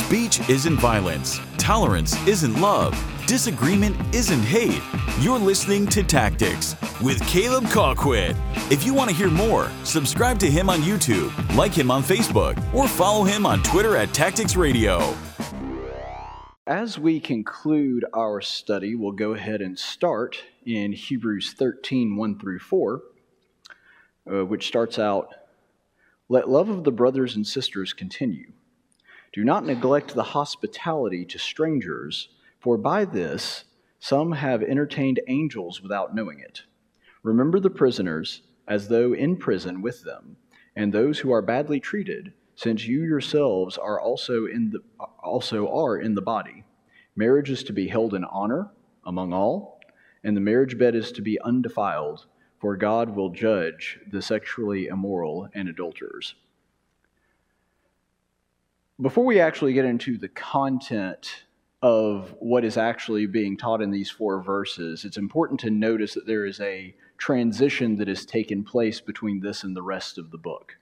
Speech isn't violence. Tolerance isn't love. Disagreement isn't hate. You're listening to Tactics with Caleb Colquitt. If you want to hear more, subscribe to him on YouTube, like him on Facebook, or follow him on Twitter at Tactics Radio. As we conclude our study, we'll go ahead and start in Hebrews 13 1 through 4, uh, which starts out Let love of the brothers and sisters continue. Do not neglect the hospitality to strangers, for by this some have entertained angels without knowing it. Remember the prisoners as though in prison with them, and those who are badly treated, since you yourselves are also in the also are in the body. Marriage is to be held in honor among all, and the marriage bed is to be undefiled, for God will judge the sexually immoral and adulterers. Before we actually get into the content of what is actually being taught in these four verses, it's important to notice that there is a transition that has taken place between this and the rest of the book.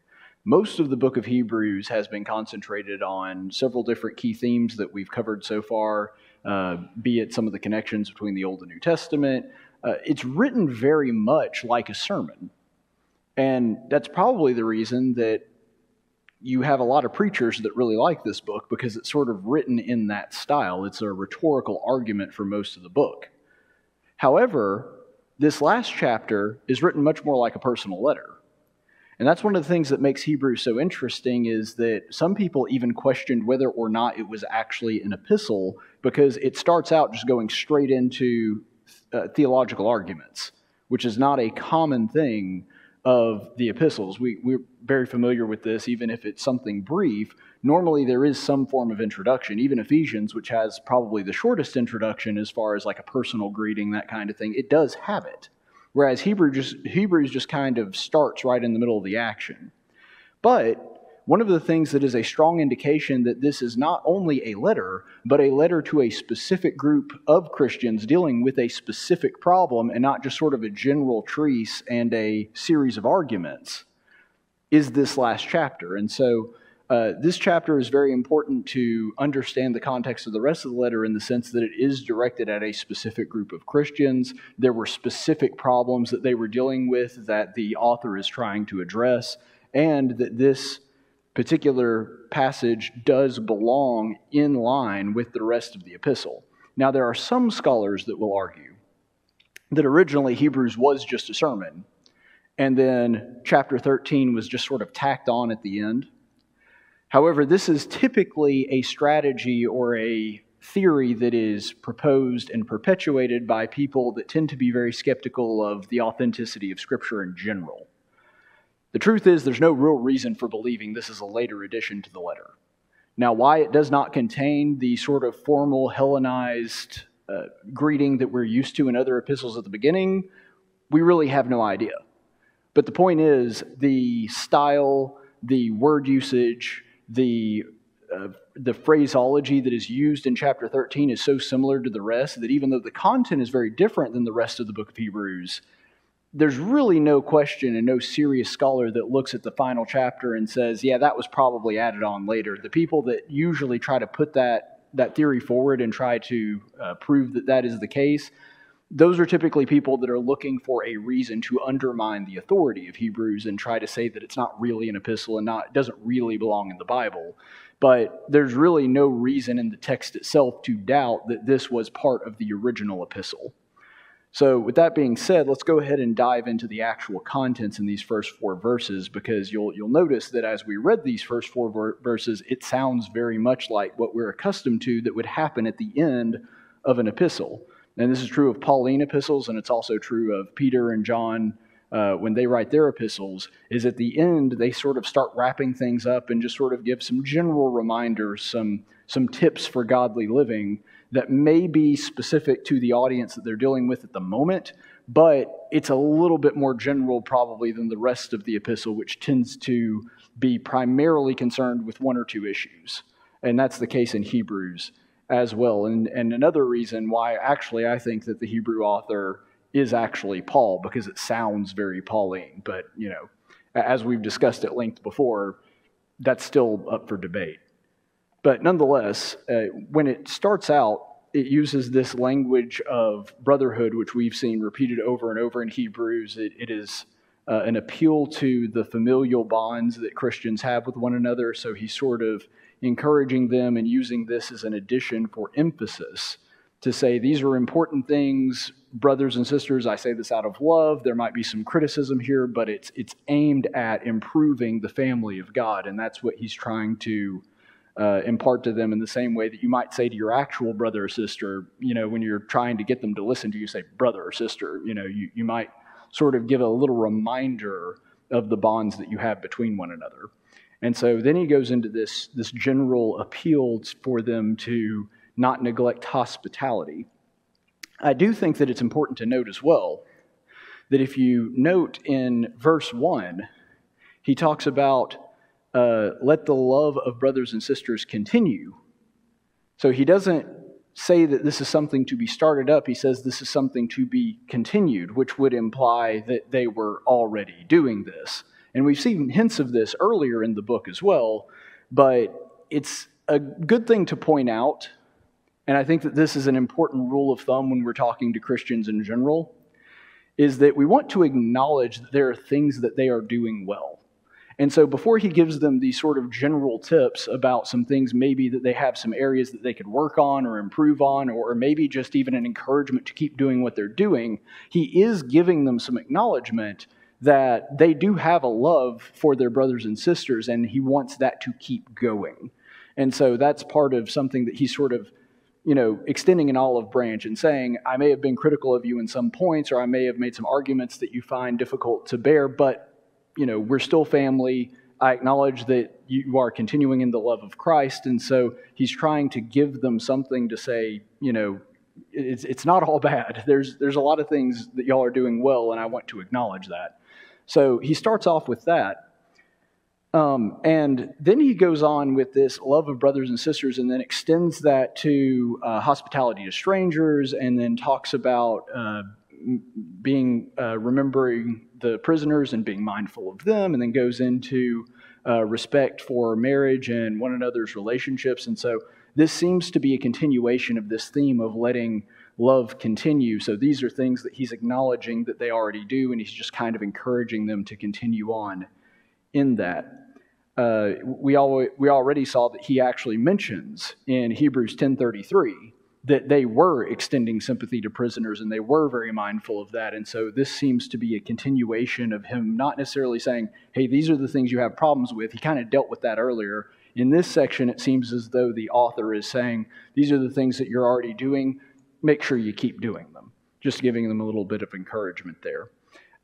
Most of the book of Hebrews has been concentrated on several different key themes that we've covered so far, uh, be it some of the connections between the Old and New Testament. Uh, it's written very much like a sermon. And that's probably the reason that you have a lot of preachers that really like this book because it's sort of written in that style. It's a rhetorical argument for most of the book. However, this last chapter is written much more like a personal letter. And that's one of the things that makes Hebrews so interesting is that some people even questioned whether or not it was actually an epistle because it starts out just going straight into uh, theological arguments, which is not a common thing of the epistles. We, we're very familiar with this, even if it's something brief. Normally, there is some form of introduction. Even Ephesians, which has probably the shortest introduction as far as like a personal greeting, that kind of thing, it does have it. Whereas Hebrew just, Hebrews just kind of starts right in the middle of the action. But one of the things that is a strong indication that this is not only a letter, but a letter to a specific group of Christians dealing with a specific problem and not just sort of a general treatise and a series of arguments, is this last chapter. And so uh, this chapter is very important to understand the context of the rest of the letter in the sense that it is directed at a specific group of Christians. There were specific problems that they were dealing with that the author is trying to address, and that this particular passage does belong in line with the rest of the epistle. Now, there are some scholars that will argue that originally Hebrews was just a sermon, and then chapter 13 was just sort of tacked on at the end. However, this is typically a strategy or a theory that is proposed and perpetuated by people that tend to be very skeptical of the authenticity of Scripture in general. The truth is, there's no real reason for believing this is a later addition to the letter. Now, why it does not contain the sort of formal Hellenized uh, greeting that we're used to in other epistles at the beginning, we really have no idea. But the point is, the style, the word usage, the uh, the phraseology that is used in chapter 13 is so similar to the rest that even though the content is very different than the rest of the book of Hebrews, there's really no question and no serious scholar that looks at the final chapter and says, yeah, that was probably added on later. The people that usually try to put that, that theory forward and try to uh, prove that that is the case, those are typically people that are looking for a reason to undermine the authority of Hebrews and try to say that it's not really an epistle and not doesn't really belong in the Bible. But there's really no reason in the text itself to doubt that this was part of the original epistle. So, with that being said, let's go ahead and dive into the actual contents in these first four verses because you'll, you'll notice that as we read these first four ver- verses, it sounds very much like what we're accustomed to that would happen at the end of an epistle. And this is true of Pauline epistles, and it's also true of Peter and John uh, when they write their epistles, is at the end they sort of start wrapping things up and just sort of give some general reminders, some, some tips for godly living that may be specific to the audience that they're dealing with at the moment, but it's a little bit more general probably than the rest of the epistle, which tends to be primarily concerned with one or two issues. And that's the case in Hebrews as well. And, and another reason why actually I think that the Hebrew author is actually Paul, because it sounds very Pauline. But, you know, as we've discussed at length before, that's still up for debate. But nonetheless, uh, when it starts out, it uses this language of brotherhood, which we've seen repeated over and over in Hebrews. it, it is uh, an appeal to the familial bonds that Christians have with one another. So he's sort of encouraging them and using this as an addition for emphasis to say these are important things, brothers and sisters. I say this out of love. There might be some criticism here, but it's it's aimed at improving the family of God, and that's what he's trying to uh, impart to them in the same way that you might say to your actual brother or sister. You know, when you're trying to get them to listen to you, say brother or sister. You know, you you might sort of give a little reminder of the bonds that you have between one another. And so then he goes into this this general appeal for them to not neglect hospitality. I do think that it's important to note as well that if you note in verse 1, he talks about uh, let the love of brothers and sisters continue. So he doesn't say that this is something to be started up. He says this is something to be continued, which would imply that they were already doing this. And we've seen hints of this earlier in the book as well, but it's a good thing to point out and I think that this is an important rule of thumb when we're talking to Christians in general, is that we want to acknowledge that there are things that they are doing well. And so before he gives them these sort of general tips about some things, maybe that they have some areas that they could work on or improve on, or maybe just even an encouragement to keep doing what they're doing, he is giving them some acknowledgement that they do have a love for their brothers and sisters, and he wants that to keep going. And so that's part of something that he's sort of you know, extending an olive branch and saying, I may have been critical of you in some points, or I may have made some arguments that you find difficult to bear, but, you know, we're still family. I acknowledge that you are continuing in the love of Christ. And so he's trying to give them something to say, you know, it's, it's not all bad. There's, there's a lot of things that y'all are doing well, and I want to acknowledge that. So he starts off with that. Um, and then he goes on with this love of brothers and sisters and then extends that to uh, hospitality to strangers and then talks about uh, being uh, remembering the prisoners and being mindful of them and then goes into uh, respect for marriage and one another's relationships. And so this seems to be a continuation of this theme of letting love continue. So these are things that he's acknowledging that they already do and he's just kind of encouraging them to continue on in that. Uh, we, al- we already saw that he actually mentions in Hebrews 10:33 that they were extending sympathy to prisoners and they were very mindful of that. And so this seems to be a continuation of him not necessarily saying, "Hey, these are the things you have problems with." He kind of dealt with that earlier. In this section, it seems as though the author is saying, "These are the things that you're already doing. Make sure you keep doing them." Just giving them a little bit of encouragement there.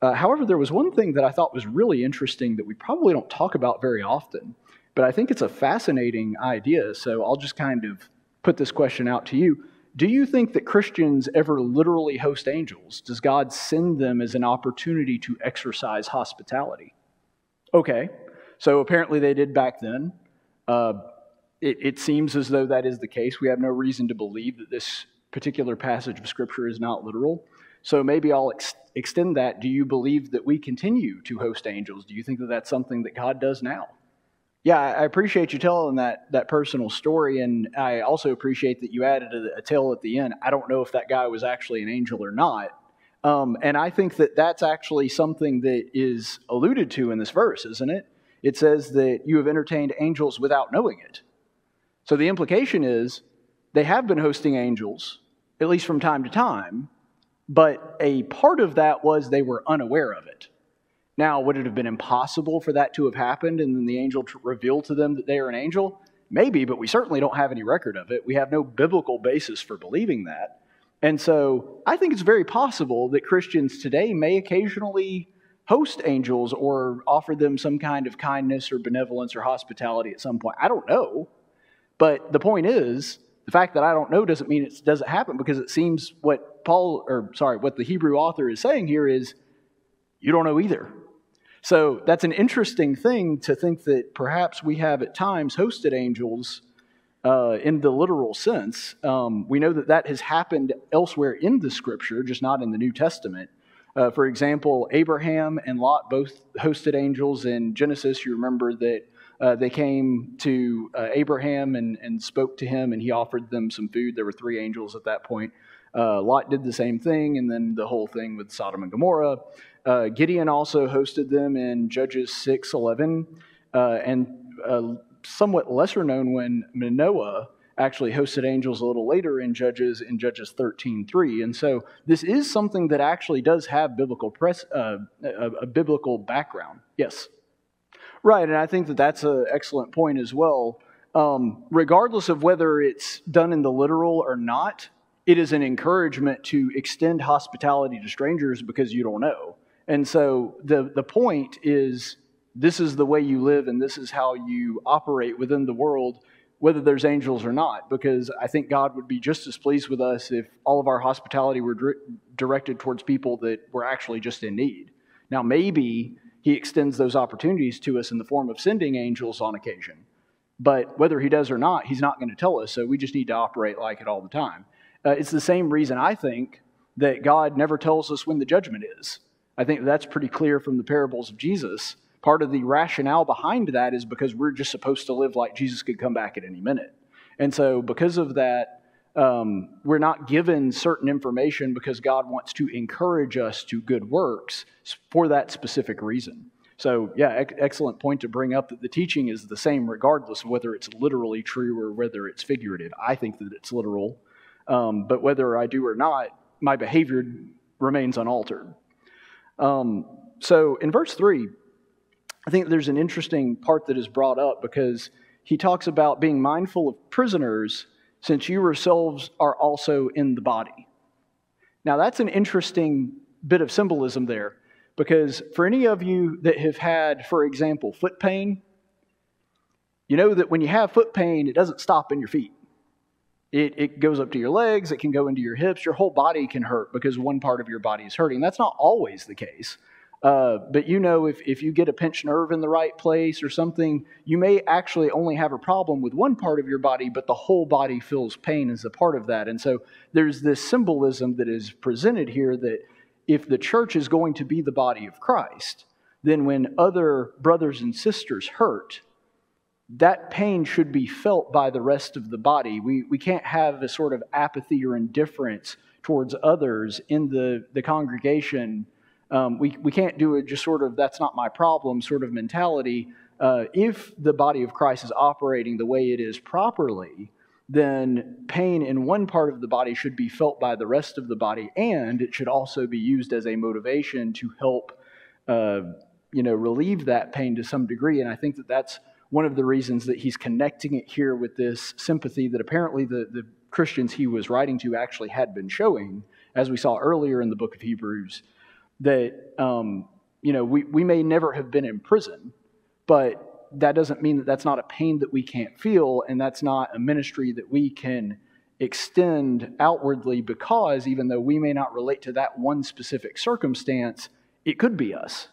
Uh, however, there was one thing that I thought was really interesting that we probably don't talk about very often, but I think it's a fascinating idea. So I'll just kind of put this question out to you. Do you think that Christians ever literally host angels? Does God send them as an opportunity to exercise hospitality? Okay, so apparently they did back then. Uh, it, it seems as though that is the case. We have no reason to believe that this particular passage of Scripture is not literal. So maybe I'll ex- extend that. Do you believe that we continue to host angels? Do you think that that's something that God does now? Yeah, I appreciate you telling that that personal story, and I also appreciate that you added a, a tale at the end. I don't know if that guy was actually an angel or not, um, and I think that that's actually something that is alluded to in this verse, isn't it? It says that you have entertained angels without knowing it. So the implication is they have been hosting angels, at least from time to time, but a part of that was they were unaware of it. Now, would it have been impossible for that to have happened and then the angel to reveal to them that they are an angel? Maybe, but we certainly don't have any record of it. We have no biblical basis for believing that. And so I think it's very possible that Christians today may occasionally host angels or offer them some kind of kindness or benevolence or hospitality at some point. I don't know. But the point is, the fact that I don't know doesn't mean it doesn't happen because it seems what Paul, or sorry, what the Hebrew author is saying here is you don't know either. So that's an interesting thing to think that perhaps we have at times hosted angels uh, in the literal sense. Um, we know that that has happened elsewhere in the scripture, just not in the New Testament. Uh, for example, Abraham and Lot both hosted angels in Genesis. You remember that Uh, they came to uh, Abraham and, and spoke to him, and he offered them some food. There were three angels at that point. Uh, Lot did the same thing, and then the whole thing with Sodom and Gomorrah. Uh, Gideon also hosted them in Judges 6 11, uh, and uh, somewhat lesser known when Manoah actually hosted angels a little later in Judges in Judges 13:3. And so this is something that actually does have biblical press, uh, a, a, biblical background. Yes, right. And I think that that's an excellent point as well. Um, regardless of whether it's done in the literal or not, it is an encouragement to extend hospitality to strangers because you don't know. And so the the point is this is the way you live and this is how you operate within the world whether there's angels or not, because I think God would be just as pleased with us if all of our hospitality were directed towards people that were actually just in need. Now, maybe He extends those opportunities to us in the form of sending angels on occasion, but whether He does or not, He's not going to tell us, so we just need to operate like it all the time. Uh, it's the same reason I think that God never tells us when the judgment is. I think that's pretty clear from the parables of Jesus Part of the rationale behind that is because we're just supposed to live like Jesus could come back at any minute. And so, because of that, um, we're not given certain information because God wants to encourage us to good works for that specific reason. So, yeah, ec- excellent point to bring up that the teaching is the same regardless of whether it's literally true or whether it's figurative. I think that it's literal, um, but whether I do or not, my behavior remains unaltered. Um, so, in verse 3, I think there's an interesting part that is brought up because he talks about being mindful of prisoners since you yourselves are also in the body. Now, that's an interesting bit of symbolism there because for any of you that have had, for example, foot pain, you know that when you have foot pain, it doesn't stop in your feet. It, it goes up to your legs, it can go into your hips, your whole body can hurt because one part of your body is hurting. That's not always the case. Uh, but you know, if, if you get a pinched nerve in the right place or something, you may actually only have a problem with one part of your body, but the whole body feels pain as a part of that. And so there's this symbolism that is presented here that if the church is going to be the body of Christ, then when other brothers and sisters hurt, that pain should be felt by the rest of the body. We, we can't have a sort of apathy or indifference towards others in the, the congregation um, we, we can't do it just sort of, that's not my problem sort of mentality. Uh, if the body of Christ is operating the way it is properly, then pain in one part of the body should be felt by the rest of the body, and it should also be used as a motivation to help, uh, you know, relieve that pain to some degree. And I think that that's one of the reasons that he's connecting it here with this sympathy that apparently the, the Christians he was writing to actually had been showing, as we saw earlier in the book of Hebrews that, um, you know, we, we may never have been in prison, but that doesn't mean that that's not a pain that we can't feel, and that's not a ministry that we can extend outwardly because even though we may not relate to that one specific circumstance, it could be us.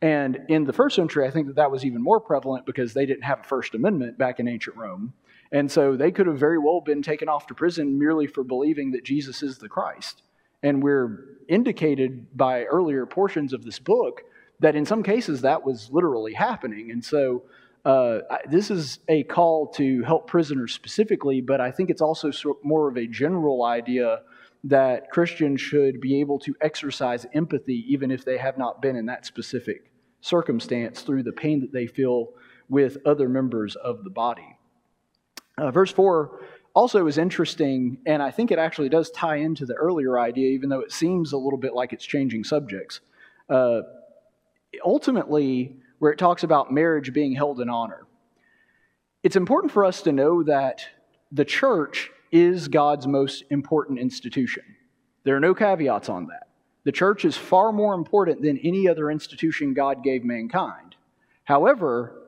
And in the first century, I think that that was even more prevalent because they didn't have a First Amendment back in ancient Rome. And so they could have very well been taken off to prison merely for believing that Jesus is the Christ. And we're indicated by earlier portions of this book that in some cases that was literally happening. And so uh, this is a call to help prisoners specifically, but I think it's also more of a general idea that Christians should be able to exercise empathy even if they have not been in that specific circumstance through the pain that they feel with other members of the body. Uh, verse 4 also is interesting, and I think it actually does tie into the earlier idea, even though it seems a little bit like it's changing subjects. Uh, ultimately, where it talks about marriage being held in honor, it's important for us to know that the church is God's most important institution. There are no caveats on that. The church is far more important than any other institution God gave mankind. However,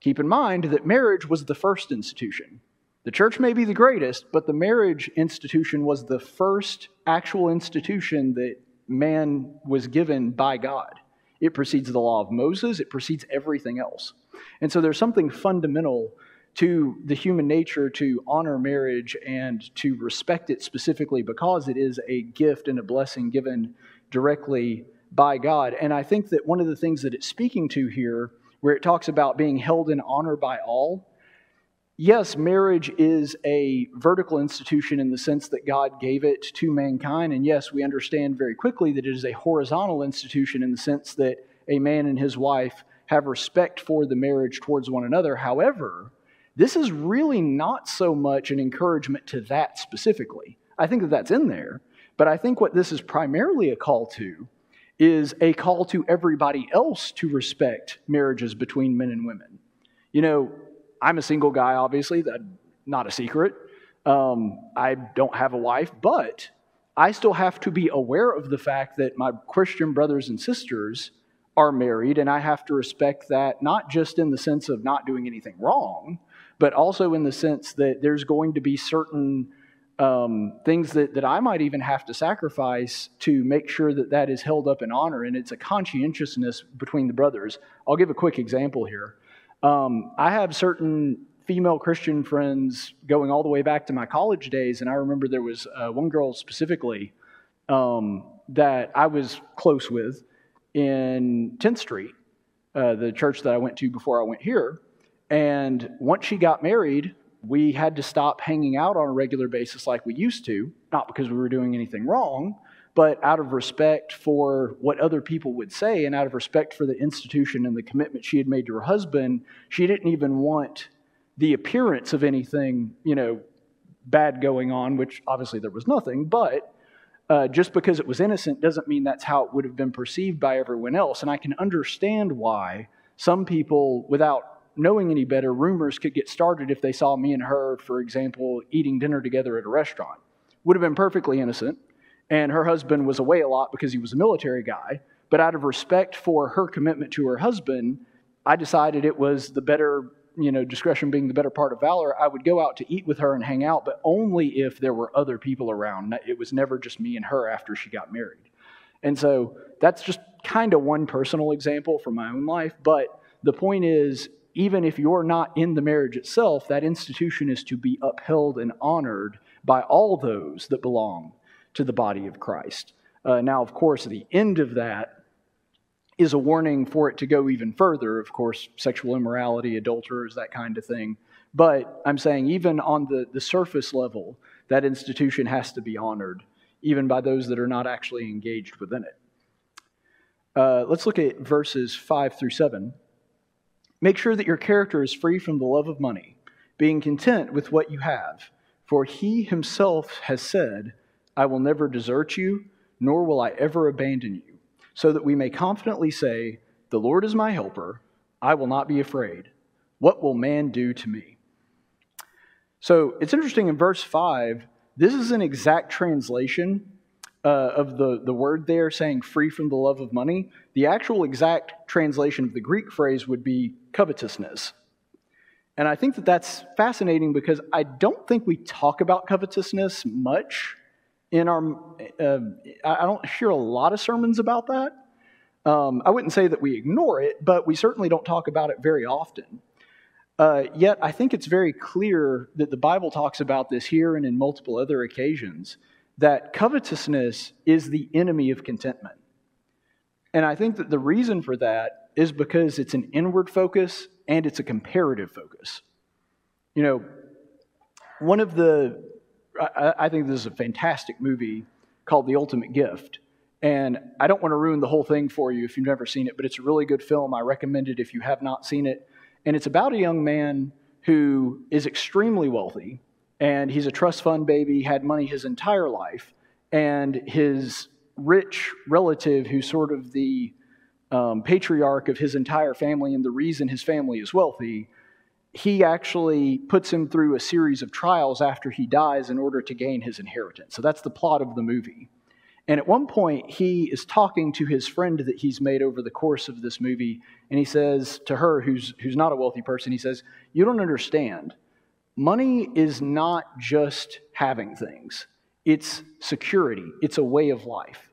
keep in mind that marriage was the first institution. The church may be the greatest, but the marriage institution was the first actual institution that man was given by God. It precedes the law of Moses, it precedes everything else. And so there's something fundamental to the human nature to honor marriage and to respect it specifically because it is a gift and a blessing given directly by God. And I think that one of the things that it's speaking to here where it talks about being held in honor by all. Yes, marriage is a vertical institution in the sense that God gave it to mankind. And yes, we understand very quickly that it is a horizontal institution in the sense that a man and his wife have respect for the marriage towards one another. However, this is really not so much an encouragement to that specifically. I think that that's in there, but I think what this is primarily a call to is a call to everybody else to respect marriages between men and women. You know, I'm a single guy, obviously, that not a secret. Um, I don't have a wife, but I still have to be aware of the fact that my Christian brothers and sisters are married, and I have to respect that not just in the sense of not doing anything wrong, but also in the sense that there's going to be certain um, things that, that I might even have to sacrifice to make sure that that is held up in honor, and it's a conscientiousness between the brothers. I'll give a quick example here. Um, I have certain female Christian friends going all the way back to my college days, and I remember there was uh, one girl specifically um, that I was close with in 10th Street, uh, the church that I went to before I went here. And once she got married, we had to stop hanging out on a regular basis like we used to, not because we were doing anything wrong, but out of respect for what other people would say and out of respect for the institution and the commitment she had made to her husband, she didn't even want the appearance of anything, you know, bad going on, which obviously there was nothing, but uh, just because it was innocent doesn't mean that's how it would have been perceived by everyone else. And I can understand why some people, without knowing any better, rumors could get started if they saw me and her, for example, eating dinner together at a restaurant. Would have been perfectly innocent. And her husband was away a lot because he was a military guy. But out of respect for her commitment to her husband, I decided it was the better, you know, discretion being the better part of valor. I would go out to eat with her and hang out, but only if there were other people around. It was never just me and her after she got married. And so that's just kind of one personal example from my own life. But the point is, even if you're not in the marriage itself, that institution is to be upheld and honored by all those that belong to the body of Christ. Uh, now, of course, the end of that is a warning for it to go even further. Of course, sexual immorality, adulterers, that kind of thing. But I'm saying, even on the, the surface level, that institution has to be honored, even by those that are not actually engaged within it. Uh, let's look at verses 5 through 7. Make sure that your character is free from the love of money, being content with what you have. For he himself has said, I will never desert you, nor will I ever abandon you, so that we may confidently say, The Lord is my helper, I will not be afraid. What will man do to me? So it's interesting in verse 5, this is an exact translation uh, of the, the word there saying free from the love of money. The actual exact translation of the Greek phrase would be covetousness. And I think that that's fascinating because I don't think we talk about covetousness much in our. Uh, I don't hear a lot of sermons about that. Um, I wouldn't say that we ignore it, but we certainly don't talk about it very often. Uh, yet I think it's very clear that the Bible talks about this here and in multiple other occasions that covetousness is the enemy of contentment. And I think that the reason for that is because it's an inward focus and it's a comparative focus. You know, one of the, I, I think this is a fantastic movie called The Ultimate Gift. And I don't want to ruin the whole thing for you if you've never seen it, but it's a really good film. I recommend it if you have not seen it. And it's about a young man who is extremely wealthy and he's a trust fund baby, had money his entire life, and his rich relative, who's sort of the um, patriarch of his entire family and the reason his family is wealthy, he actually puts him through a series of trials after he dies in order to gain his inheritance. So that's the plot of the movie. And at one point, he is talking to his friend that he's made over the course of this movie, and he says to her, who's, who's not a wealthy person, he says, You don't understand money is not just having things, it's security, it's a way of life.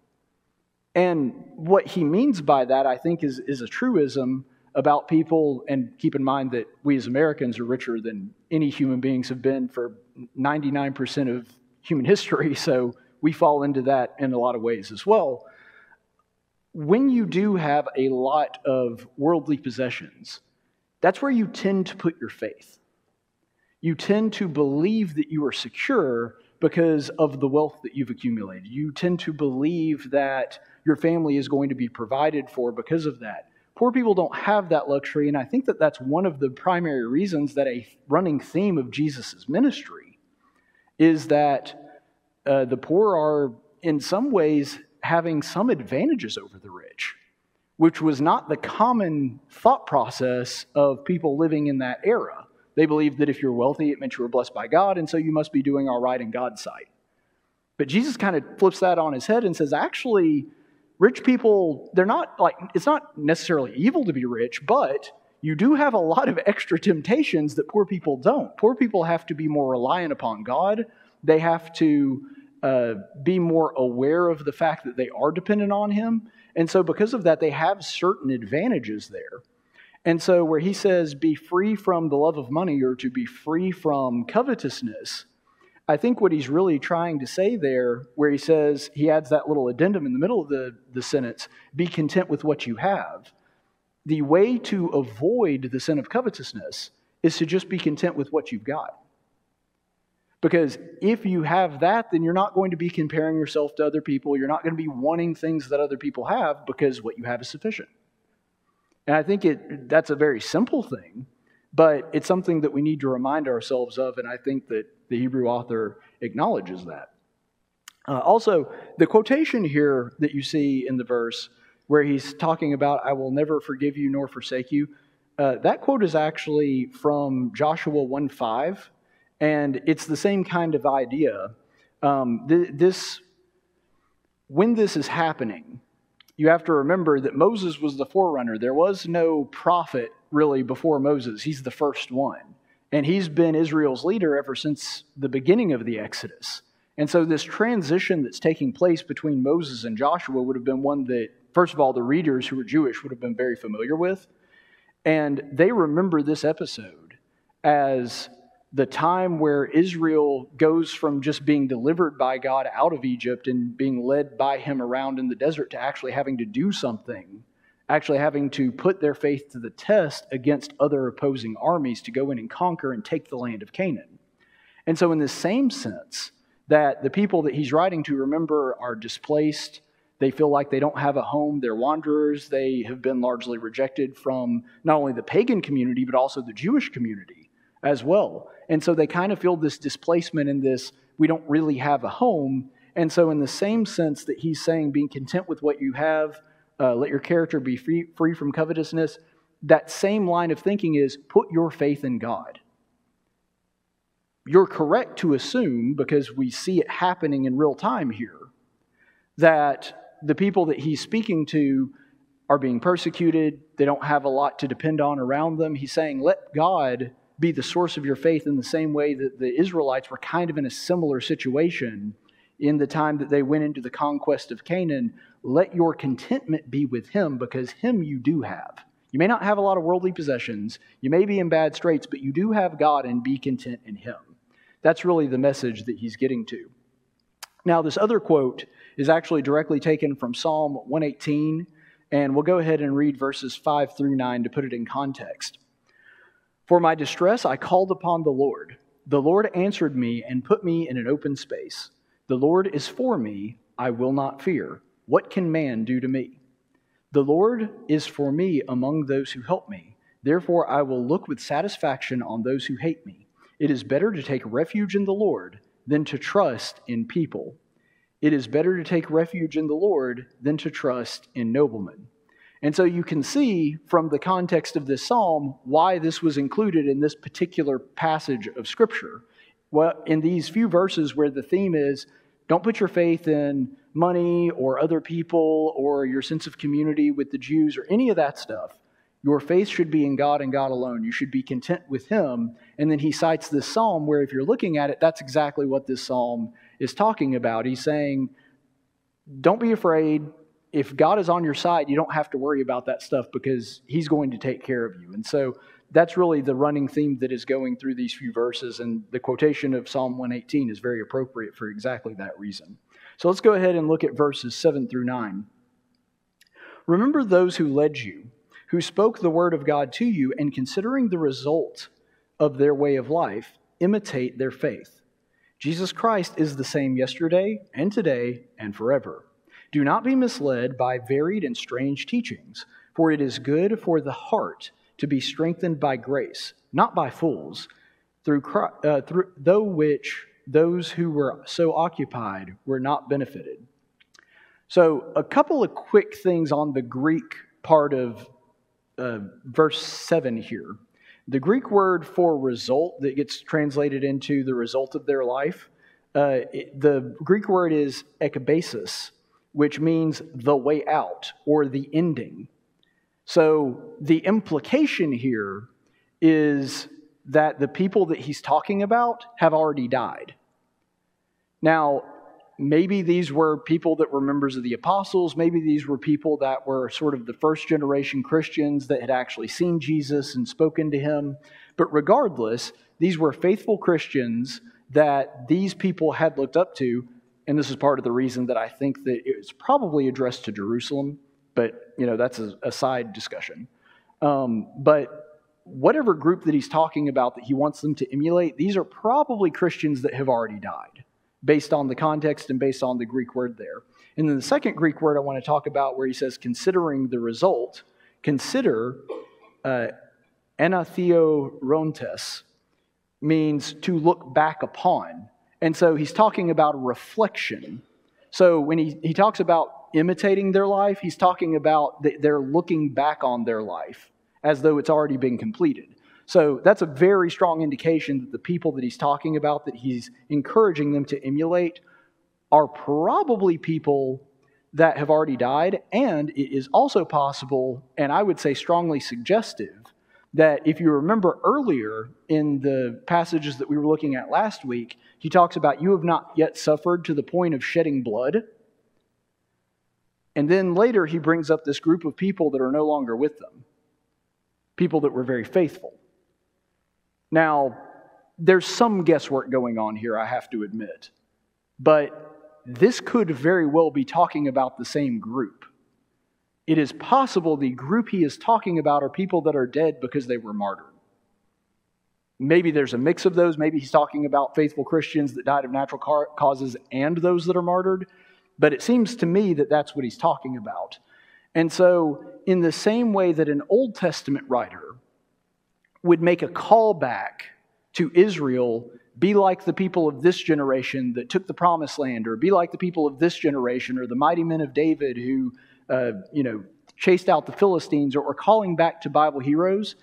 And what he means by that, I think, is, is a truism about people, and keep in mind that we as Americans are richer than any human beings have been for 99% of human history, so we fall into that in a lot of ways as well. when you do have a lot of worldly possessions, that's where you tend to put your faith. You tend to believe that you are secure because of the wealth that you've accumulated. You tend to believe that your family is going to be provided for because of that. Poor people don't have that luxury, and I think that that's one of the primary reasons that a running theme of Jesus' ministry is that uh, the poor are, in some ways, having some advantages over the rich, which was not the common thought process of people living in that era. They believed that if you're wealthy, it meant you were blessed by God, and so you must be doing all right in God's sight. But Jesus kind of flips that on his head and says, actually, rich people, they're not like, it's not necessarily evil to be rich, but you do have a lot of extra temptations that poor people don't. Poor people have to be more reliant upon God. They have to uh, be more aware of the fact that they are dependent on Him. And so, because of that, they have certain advantages there. And so, where He says, be free from the love of money or to be free from covetousness, I think what He's really trying to say there, where He says, He adds that little addendum in the middle of the, the sentence, be content with what you have. The way to avoid the sin of covetousness is to just be content with what you've got. Because if you have that, then you're not going to be comparing yourself to other people. You're not going to be wanting things that other people have because what you have is sufficient. And I think it, that's a very simple thing, but it's something that we need to remind ourselves of. And I think that the Hebrew author acknowledges that. Uh, also, the quotation here that you see in the verse where he's talking about, I will never forgive you nor forsake you, uh, that quote is actually from Joshua 1 5. And it's the same kind of idea. Um, th- this, when this is happening, you have to remember that Moses was the forerunner. There was no prophet really before Moses. He's the first one. And he's been Israel's leader ever since the beginning of the Exodus. And so, this transition that's taking place between Moses and Joshua would have been one that, first of all, the readers who were Jewish would have been very familiar with. And they remember this episode as the time where Israel goes from just being delivered by God out of Egypt and being led by Him around in the desert to actually having to do something, actually having to put their faith to the test against other opposing armies to go in and conquer and take the land of Canaan. And so, in the same sense, that the people that he's writing to, remember, are displaced. They feel like they don't have a home. They're wanderers. They have been largely rejected from not only the pagan community, but also the Jewish community as well. And so they kind of feel this displacement in this, we don't really have a home. And so, in the same sense that he's saying, being content with what you have, uh, let your character be free, free from covetousness, that same line of thinking is put your faith in God. You're correct to assume, because we see it happening in real time here, that the people that he's speaking to are being persecuted. They don't have a lot to depend on around them. He's saying, let God be the source of your faith in the same way that the Israelites were kind of in a similar situation in the time that they went into the conquest of Canaan. Let your contentment be with Him because Him you do have. You may not have a lot of worldly possessions, you may be in bad straits, but you do have God and be content in Him. That's really the message that he's getting to. Now, this other quote is actually directly taken from Psalm 118, and we'll go ahead and read verses 5 through 9 to put it in context. For my distress, I called upon the Lord. The Lord answered me and put me in an open space. The Lord is for me, I will not fear. What can man do to me? The Lord is for me among those who help me. Therefore, I will look with satisfaction on those who hate me. It is better to take refuge in the Lord than to trust in people. It is better to take refuge in the Lord than to trust in noblemen. And so you can see from the context of this psalm why this was included in this particular passage of Scripture. Well, in these few verses where the theme is don't put your faith in money or other people or your sense of community with the Jews or any of that stuff. Your faith should be in God and God alone. You should be content with Him. And then he cites this psalm where, if you're looking at it, that's exactly what this psalm is talking about. He's saying, Don't be afraid if God is on your side, you don't have to worry about that stuff because He's going to take care of you. And so that's really the running theme that is going through these few verses. And the quotation of Psalm 118 is very appropriate for exactly that reason. So let's go ahead and look at verses 7 through 9. Remember those who led you, who spoke the word of God to you, and considering the result of their way of life, imitate their faith. Jesus Christ is the same yesterday and today and forever. Do not be misled by varied and strange teachings, for it is good for the heart to be strengthened by grace, not by fools, through, uh, through though which those who were so occupied were not benefited. So, a couple of quick things on the Greek part of uh, verse 7 here. The Greek word for result that gets translated into the result of their life, uh, it, the Greek word is ekabasis, which means the way out or the ending. So, the implication here is that the people that he's talking about have already died. Now, maybe these were people that were members of the apostles. Maybe these were people that were sort of the first generation Christians that had actually seen Jesus and spoken to him. But regardless, these were faithful Christians that these people had looked up to. And this is part of the reason that I think that it's probably addressed to Jerusalem, but you know that's a, a side discussion. Um, but whatever group that he's talking about that he wants them to emulate, these are probably Christians that have already died based on the context and based on the Greek word there. And then the second Greek word I want to talk about, where he says, considering the result, consider uh, means to look back upon. And so he's talking about reflection. So when he, he talks about imitating their life, he's talking about they're looking back on their life as though it's already been completed. So that's a very strong indication that the people that he's talking about, that he's encouraging them to emulate, are probably people that have already died. And it is also possible, and I would say strongly suggestive, that if you remember earlier in the passages that we were looking at last week, he talks about you have not yet suffered to the point of shedding blood. And then later he brings up this group of people that are no longer with them, people that were very faithful. Now, there's some guesswork going on here, I have to admit. But this could very well be talking about the same group. It is possible the group he is talking about are people that are dead because they were martyred. Maybe there's a mix of those. Maybe he's talking about faithful Christians that died of natural causes and those that are martyred. But it seems to me that that's what he's talking about. And so, in the same way that an Old Testament writer would make a call back to Israel be like the people of this generation that took the promised land, or be like the people of this generation, or the mighty men of David who, uh, you know, chased out the Philistines, or, or calling back to Bible heroes,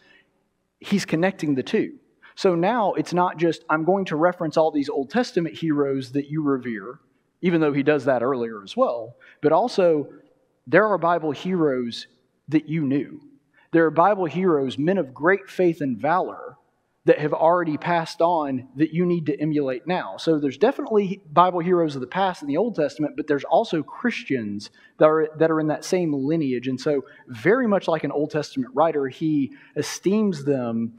he's connecting the two. So now it's not just, I'm going to reference all these Old Testament heroes that you revere, even though he does that earlier as well, but also there are Bible heroes that you knew. There are Bible heroes, men of great faith and valor, that have already passed on that you need to emulate now. So there's definitely Bible heroes of the past in the Old Testament, but there's also Christians that are, that are in that same lineage. And so, very much like an Old Testament writer, he esteems them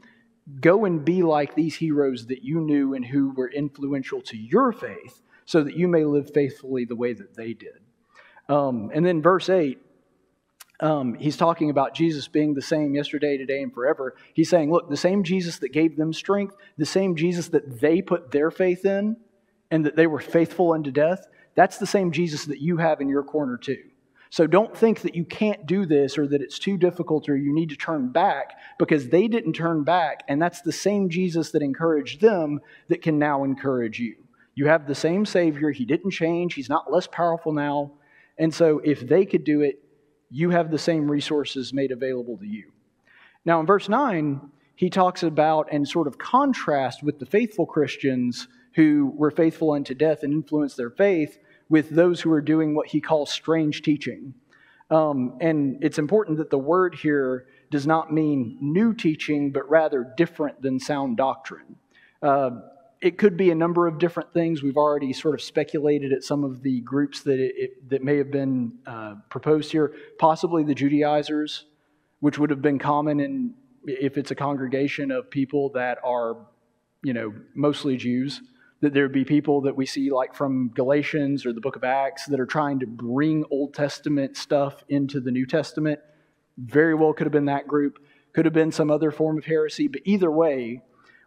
go and be like these heroes that you knew and who were influential to your faith so that you may live faithfully the way that they did. Um, and then verse 8 um, he's talking about Jesus being the same yesterday, today, and forever. He's saying, look, the same Jesus that gave them strength, the same Jesus that they put their faith in, and that they were faithful unto death, that's the same Jesus that you have in your corner too. So don't think that you can't do this or that it's too difficult or you need to turn back because they didn't turn back, and that's the same Jesus that encouraged them that can now encourage you. You have the same Savior, He didn't change, He's not less powerful now. And so if they could do it, you have the same resources made available to you. Now, in verse 9, he talks about and sort of contrast with the faithful Christians who were faithful unto death and influenced their faith with those who are doing what he calls strange teaching. Um, and it's important that the word here does not mean new teaching, but rather different than sound doctrine. Uh, it could be a number of different things. We've already sort of speculated at some of the groups that, it, it, that may have been uh, proposed here, possibly the Judaizers, which would have been common in, if it's a congregation of people that are, you know, mostly Jews. that there would be people that we see, like from Galatians or the book of Acts, that are trying to bring Old Testament stuff into the New Testament. Very well could have been that group, could have been some other form of heresy, but either way,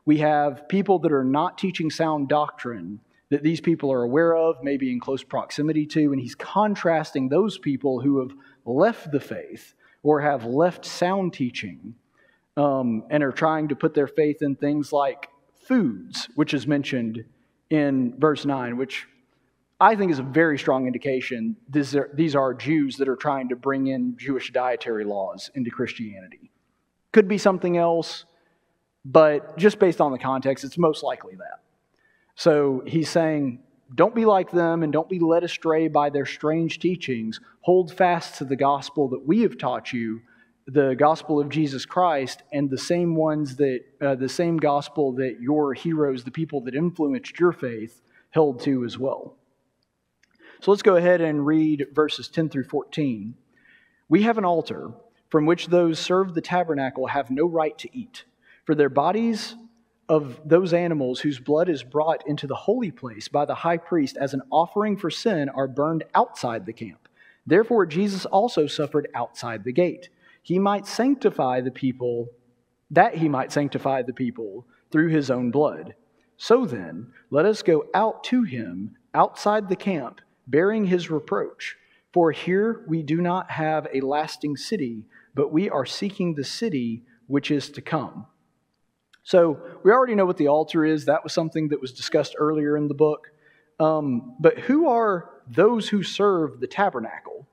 we have people that are not teaching sound doctrine that these people are aware of, maybe in close proximity to, and he's contrasting those people who have left the faith or have left sound teaching um, and are trying to put their faith in things like foods, which is mentioned in verse 9, which I think is a very strong indication these are, these are Jews that are trying to bring in Jewish dietary laws into Christianity. Could be something else, but just based on the context, it's most likely that. So he's saying, don't be like them and don't be led astray by their strange teachings. Hold fast to the gospel that we have taught you, the gospel of Jesus Christ, and the same ones that, uh, the same gospel that your heroes, the people that influenced your faith, held to as well. So let's go ahead and read verses 10 through 14. We have an altar from which those serve the tabernacle have no right to eat, for their bodies of those animals whose blood is brought into the holy place by the high priest as an offering for sin are burned outside the camp. Therefore, Jesus also suffered outside the gate. He might sanctify the people, that he might sanctify the people through his own blood. So then, let us go out to him outside the camp, bearing his reproach. For here we do not have a lasting city, but we are seeking the city which is to come. So we already know what the altar is. That was something that was discussed earlier in the book. Um, but who are those who serve the tabernacle?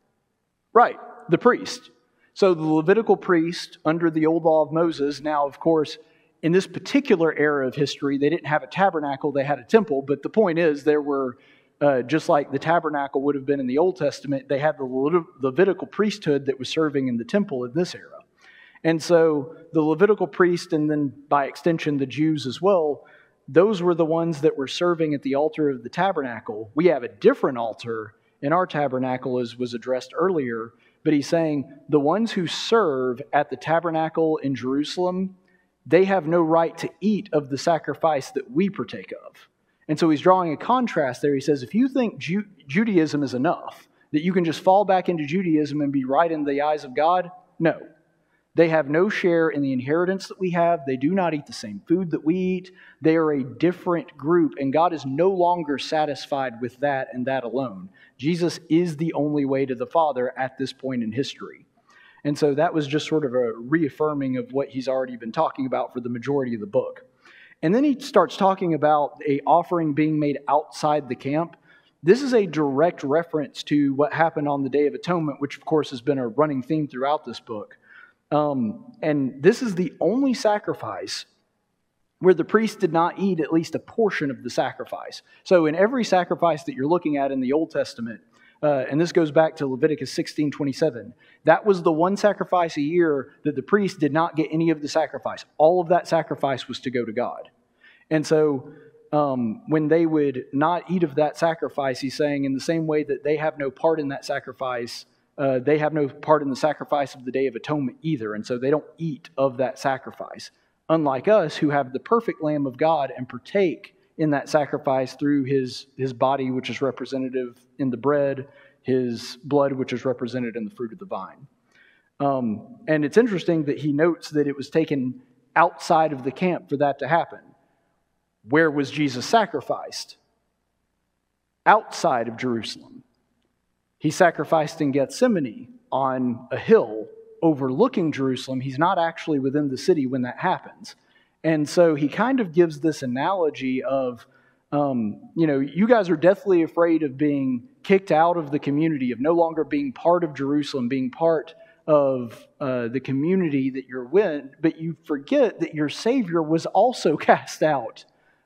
Right, the priest. So the Levitical priest under the old law of Moses, now, of course, in this particular era of history, they didn't have a tabernacle, they had a temple. But the point is, there were, uh, just like the tabernacle would have been in the Old Testament, they had the Levitical priesthood that was serving in the temple in this era. And so the Levitical priest, and then by extension the Jews as well, those were the ones that were serving at the altar of the tabernacle. We have a different altar in our tabernacle, as was addressed earlier, but he's saying the ones who serve at the tabernacle in Jerusalem, they have no right to eat of the sacrifice that we partake of. And so he's drawing a contrast there. He says, if you think Ju- Judaism is enough, that you can just fall back into Judaism and be right in the eyes of God, no. They have no share in the inheritance that we have. They do not eat the same food that we eat. They are a different group, and God is no longer satisfied with that and that alone. Jesus is the only way to the Father at this point in history. And so that was just sort of a reaffirming of what he's already been talking about for the majority of the book. And then he starts talking about a offering being made outside the camp. This is a direct reference to what happened on the Day of Atonement, which of course has been a running theme throughout this book. Um, and this is the only sacrifice where the priest did not eat at least a portion of the sacrifice. So, in every sacrifice that you're looking at in the Old Testament, uh, and this goes back to Leviticus 16 27, that was the one sacrifice a year that the priest did not get any of the sacrifice. All of that sacrifice was to go to God. And so, um, when they would not eat of that sacrifice, he's saying, in the same way that they have no part in that sacrifice, uh, they have no part in the sacrifice of the Day of Atonement either, and so they don't eat of that sacrifice. Unlike us, who have the perfect Lamb of God and partake in that sacrifice through his, his body, which is representative in the bread, his blood, which is represented in the fruit of the vine. Um, and it's interesting that he notes that it was taken outside of the camp for that to happen. Where was Jesus sacrificed? Outside of Jerusalem. He sacrificed in Gethsemane on a hill overlooking Jerusalem. He's not actually within the city when that happens. And so he kind of gives this analogy of, um, you know, you guys are deathly afraid of being kicked out of the community, of no longer being part of Jerusalem, being part of uh, the community that you're with, but you forget that your Savior was also cast out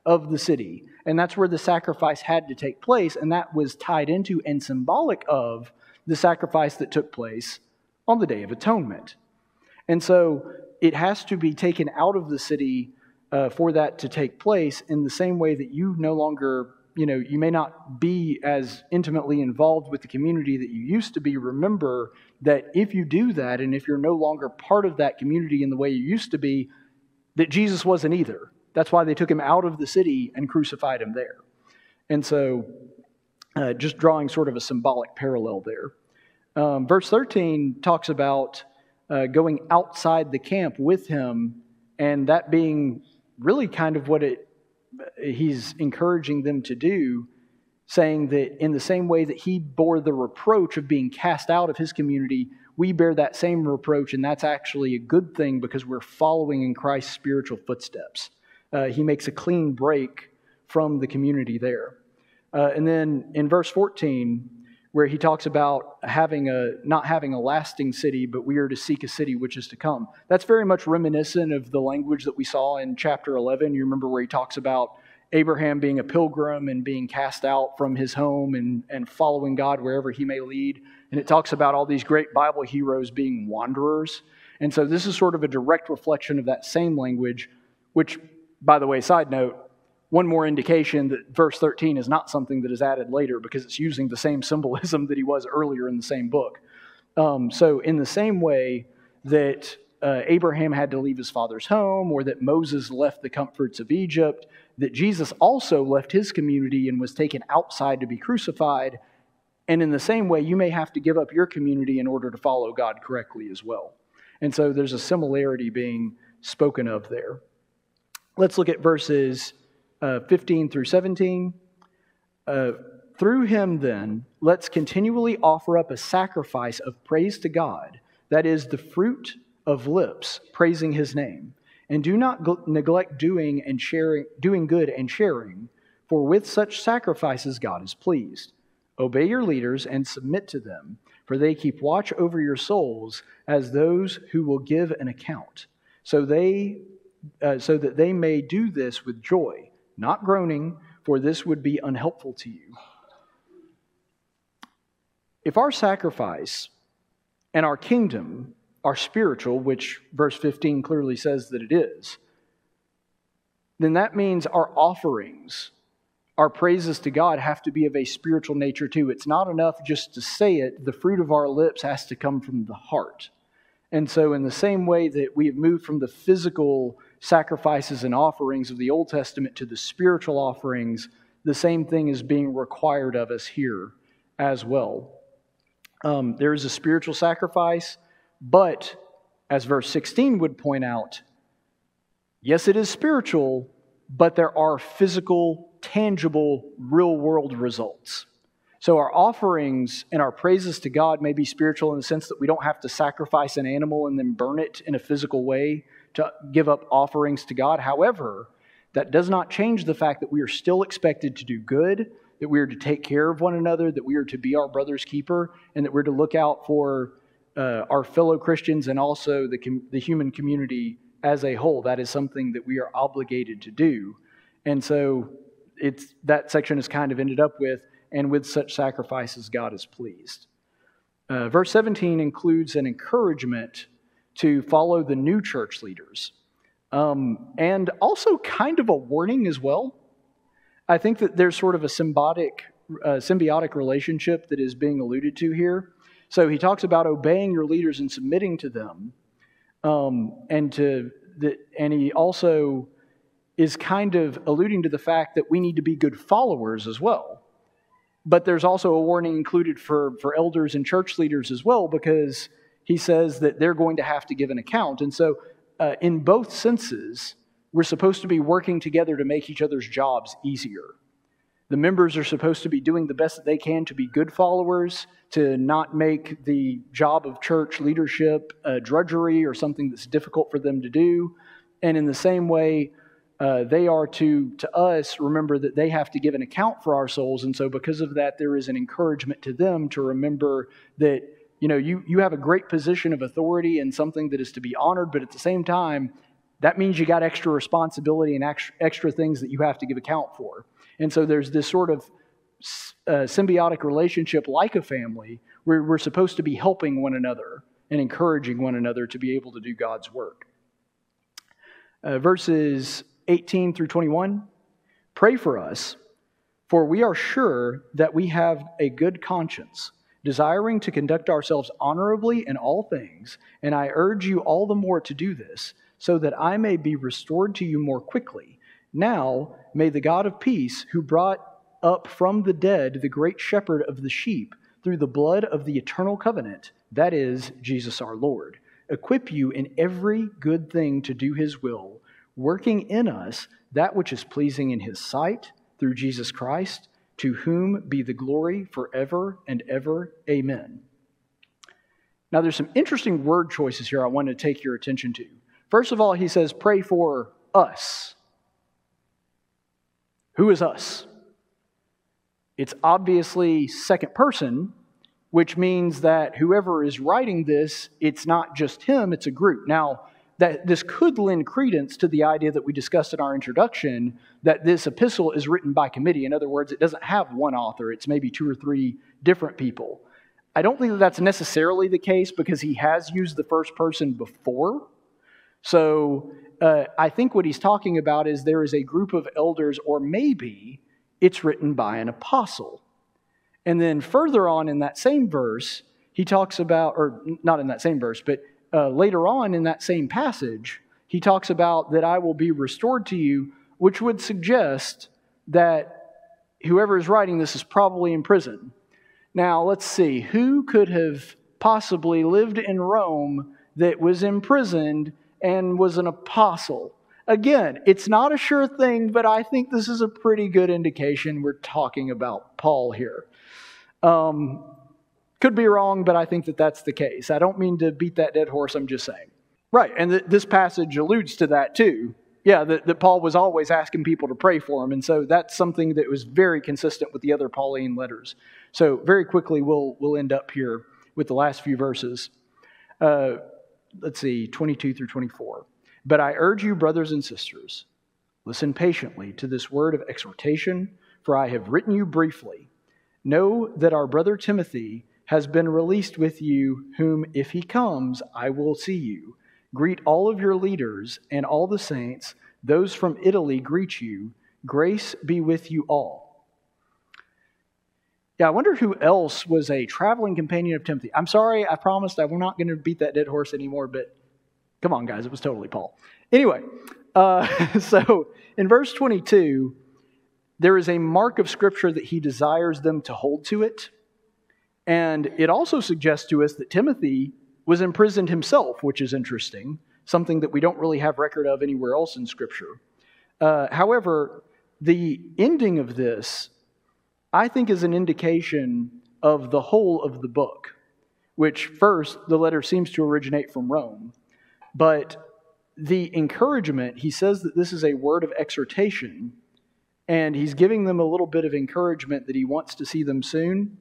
of the city. And that's where the sacrifice had to take place. And that was tied into and symbolic of the sacrifice that took place on the Day of Atonement. And so it has to be taken out of the city uh, for that to take place in the same way that you no longer, you know, you may not be as intimately involved with the community that you used to be. Remember that if you do that and if you're no longer part of that community in the way you used to be, that Jesus wasn't either That's why they took him out of the city and crucified him there. And so, uh, just drawing sort of a symbolic parallel there. Um, verse 13 talks about uh, going outside the camp with him, and that being really kind of what it, he's encouraging them to do, saying that in the same way that he bore the reproach of being cast out of his community, we bear that same reproach, and that's actually a good thing because we're following in Christ's spiritual footsteps. Uh, he makes a clean break from the community there. Uh, and then in verse 14, where he talks about having a not having a lasting city, but we are to seek a city which is to come. That's very much reminiscent of the language that we saw in chapter 11. You remember where he talks about Abraham being a pilgrim and being cast out from his home and, and following God wherever he may lead. And it talks about all these great Bible heroes being wanderers. And so this is sort of a direct reflection of that same language, which, by the way, side note, one more indication that verse 13 is not something that is added later because it's using the same symbolism that he was earlier in the same book. Um, so, in the same way that uh, Abraham had to leave his father's home, or that Moses left the comforts of Egypt, that Jesus also left his community and was taken outside to be crucified. And in the same way, you may have to give up your community in order to follow God correctly as well. And so there's a similarity being spoken of there. Let's look at verses uh, 15 through 17. Uh, through him, then, let's continually offer up a sacrifice of praise to God, that is, the fruit of lips praising his name. And do not neglect doing and sharing, doing good and sharing, for with such sacrifices God is pleased. Obey your leaders and submit to them, for they keep watch over your souls as those who will give an account, so they uh, so that they may do this with joy not groaning, for this would be unhelpful to you. If our sacrifice and our kingdom are spiritual, which verse 15 clearly says that it is, then that means our offerings, our praises to God have to be of a spiritual nature too. It's not enough just to say it, the fruit of our lips has to come from the heart. And so, in the same way that we have moved from the physical sacrifices and offerings of the Old Testament to the spiritual offerings, the same thing is being required of us here as well. Um, there is a spiritual sacrifice, but as verse 16 would point out, yes, it is spiritual, but there are physical, tangible, real world results. So our offerings and our praises to God may be spiritual in the sense that we don't have to sacrifice an animal and then burn it in a physical way to give up offerings to God. However, that does not change the fact that we are still expected to do good, that we are to take care of one another, that we are to be our brother's keeper, and that we're to look out for uh, our fellow Christians and also the, com- the human community as a whole. That is something that we are obligated to do. And so it's, that section is kind of ended up with and with such sacrifices God is pleased. Uh, verse 17 includes an encouragement to follow the new church leaders, um, and also kind of a warning as well. I think that there's sort of a symbiotic, uh, symbiotic relationship that is being alluded to here. So he talks about obeying your leaders and submitting to them, um, and to the, and he also is kind of alluding to the fact that we need to be good followers as well. But there's also a warning included for, for elders and church leaders as well, because he says that they're going to have to give an account. And so, uh, in both senses, we're supposed to be working together to make each other's jobs easier. The members are supposed to be doing the best that they can to be good followers, to not make the job of church leadership drudgery or something that's difficult for them to do. And in the same way, uh, they are to, to us, remember that they have to give an account for our souls. And so, because of that, there is an encouragement to them to remember that, you know, you, you have a great position of authority and something that is to be honored, but at the same time, that means you got extra responsibility and extra, extra things that you have to give account for. And so, there's this sort of uh, symbiotic relationship like a family where we're supposed to be helping one another and encouraging one another to be able to do God's work. Uh, verses 18 through 21. Pray for us, for we are sure that we have a good conscience, desiring to conduct ourselves honorably in all things. And I urge you all the more to do this, so that I may be restored to you more quickly. Now, may the God of peace, who brought up from the dead the great shepherd of the sheep through the blood of the eternal covenant, that is, Jesus our Lord, equip you in every good thing to do his will, working in us that which is pleasing in his sight through Jesus Christ, to whom be the glory forever and ever. Amen. Now, there's some interesting word choices here I want to take your attention to. First of all, he says, pray for us. Who is us? It's obviously second person, which means that whoever is writing this, it's not just him, it's a group. Now, that this could lend credence to the idea that we discussed in our introduction that this epistle is written by committee. In other words, it doesn't have one author, it's maybe two or three different people. I don't think that that's necessarily the case because he has used the first person before. So uh, I think what he's talking about is there is a group of elders, or maybe it's written by an apostle. And then further on in that same verse, he talks about, or not in that same verse, but uh, later on in that same passage, he talks about that I will be restored to you, which would suggest that whoever is writing this is probably in prison. Now, let's see, who could have possibly lived in Rome that was imprisoned and was an apostle. Again, it's not a sure thing, but I think this is a pretty good indication we're talking about Paul here. Um, could be wrong, but I think that that's the case. I don't mean to beat that dead horse, I'm just saying. Right, and th- this passage alludes to that too. Yeah, that, that Paul was always asking people to pray for him, and so that's something that was very consistent with the other Pauline letters. So, very quickly, we'll, we'll end up here with the last few verses. Uh, let's see, 22 through 24. But I urge you, brothers and sisters, listen patiently to this word of exhortation, for I have written you briefly. Know that our brother Timothy has been released with you, whom, if he comes, I will see you. Greet all of your leaders and all the saints. Those from Italy greet you. Grace be with you all. Yeah, I wonder who else was a traveling companion of Timothy. I'm sorry, I promised I'm not going to beat that dead horse anymore, but come on, guys, it was totally Paul. Anyway, uh, so in verse 22, there is a mark of Scripture that he desires them to hold to it. And it also suggests to us that Timothy was imprisoned himself, which is interesting, something that we don't really have record of anywhere else in Scripture. Uh, however, the ending of this I think is an indication of the whole of the book, which first, the letter seems to originate from Rome. But the encouragement, he says that this is a word of exhortation, and he's giving them a little bit of encouragement that he wants to see them soon.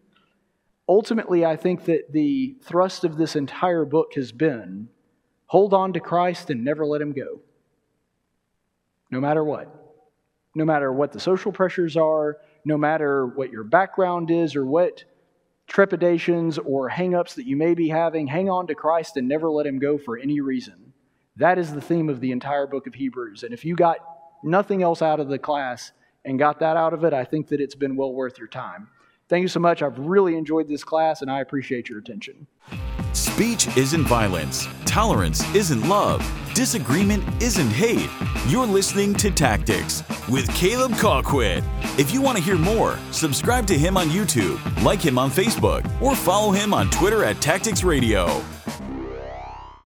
Ultimately, I think that the thrust of this entire book has been hold on to Christ and never let him go, no matter what. No matter what the social pressures are, no matter what your background is or what trepidations or hangups that you may be having, hang on to Christ and never let him go for any reason. That is the theme of the entire book of Hebrews. And if you got nothing else out of the class and got that out of it, I think that it's been well worth your time. Thank you so much. I've really enjoyed this class and I appreciate your attention. Speech isn't violence. Tolerance isn't love. Disagreement isn't hate. You're listening to Tactics with Caleb Colquitt. If you want to hear more, subscribe to him on YouTube, like him on Facebook, or follow him on Twitter at Tactics Radio.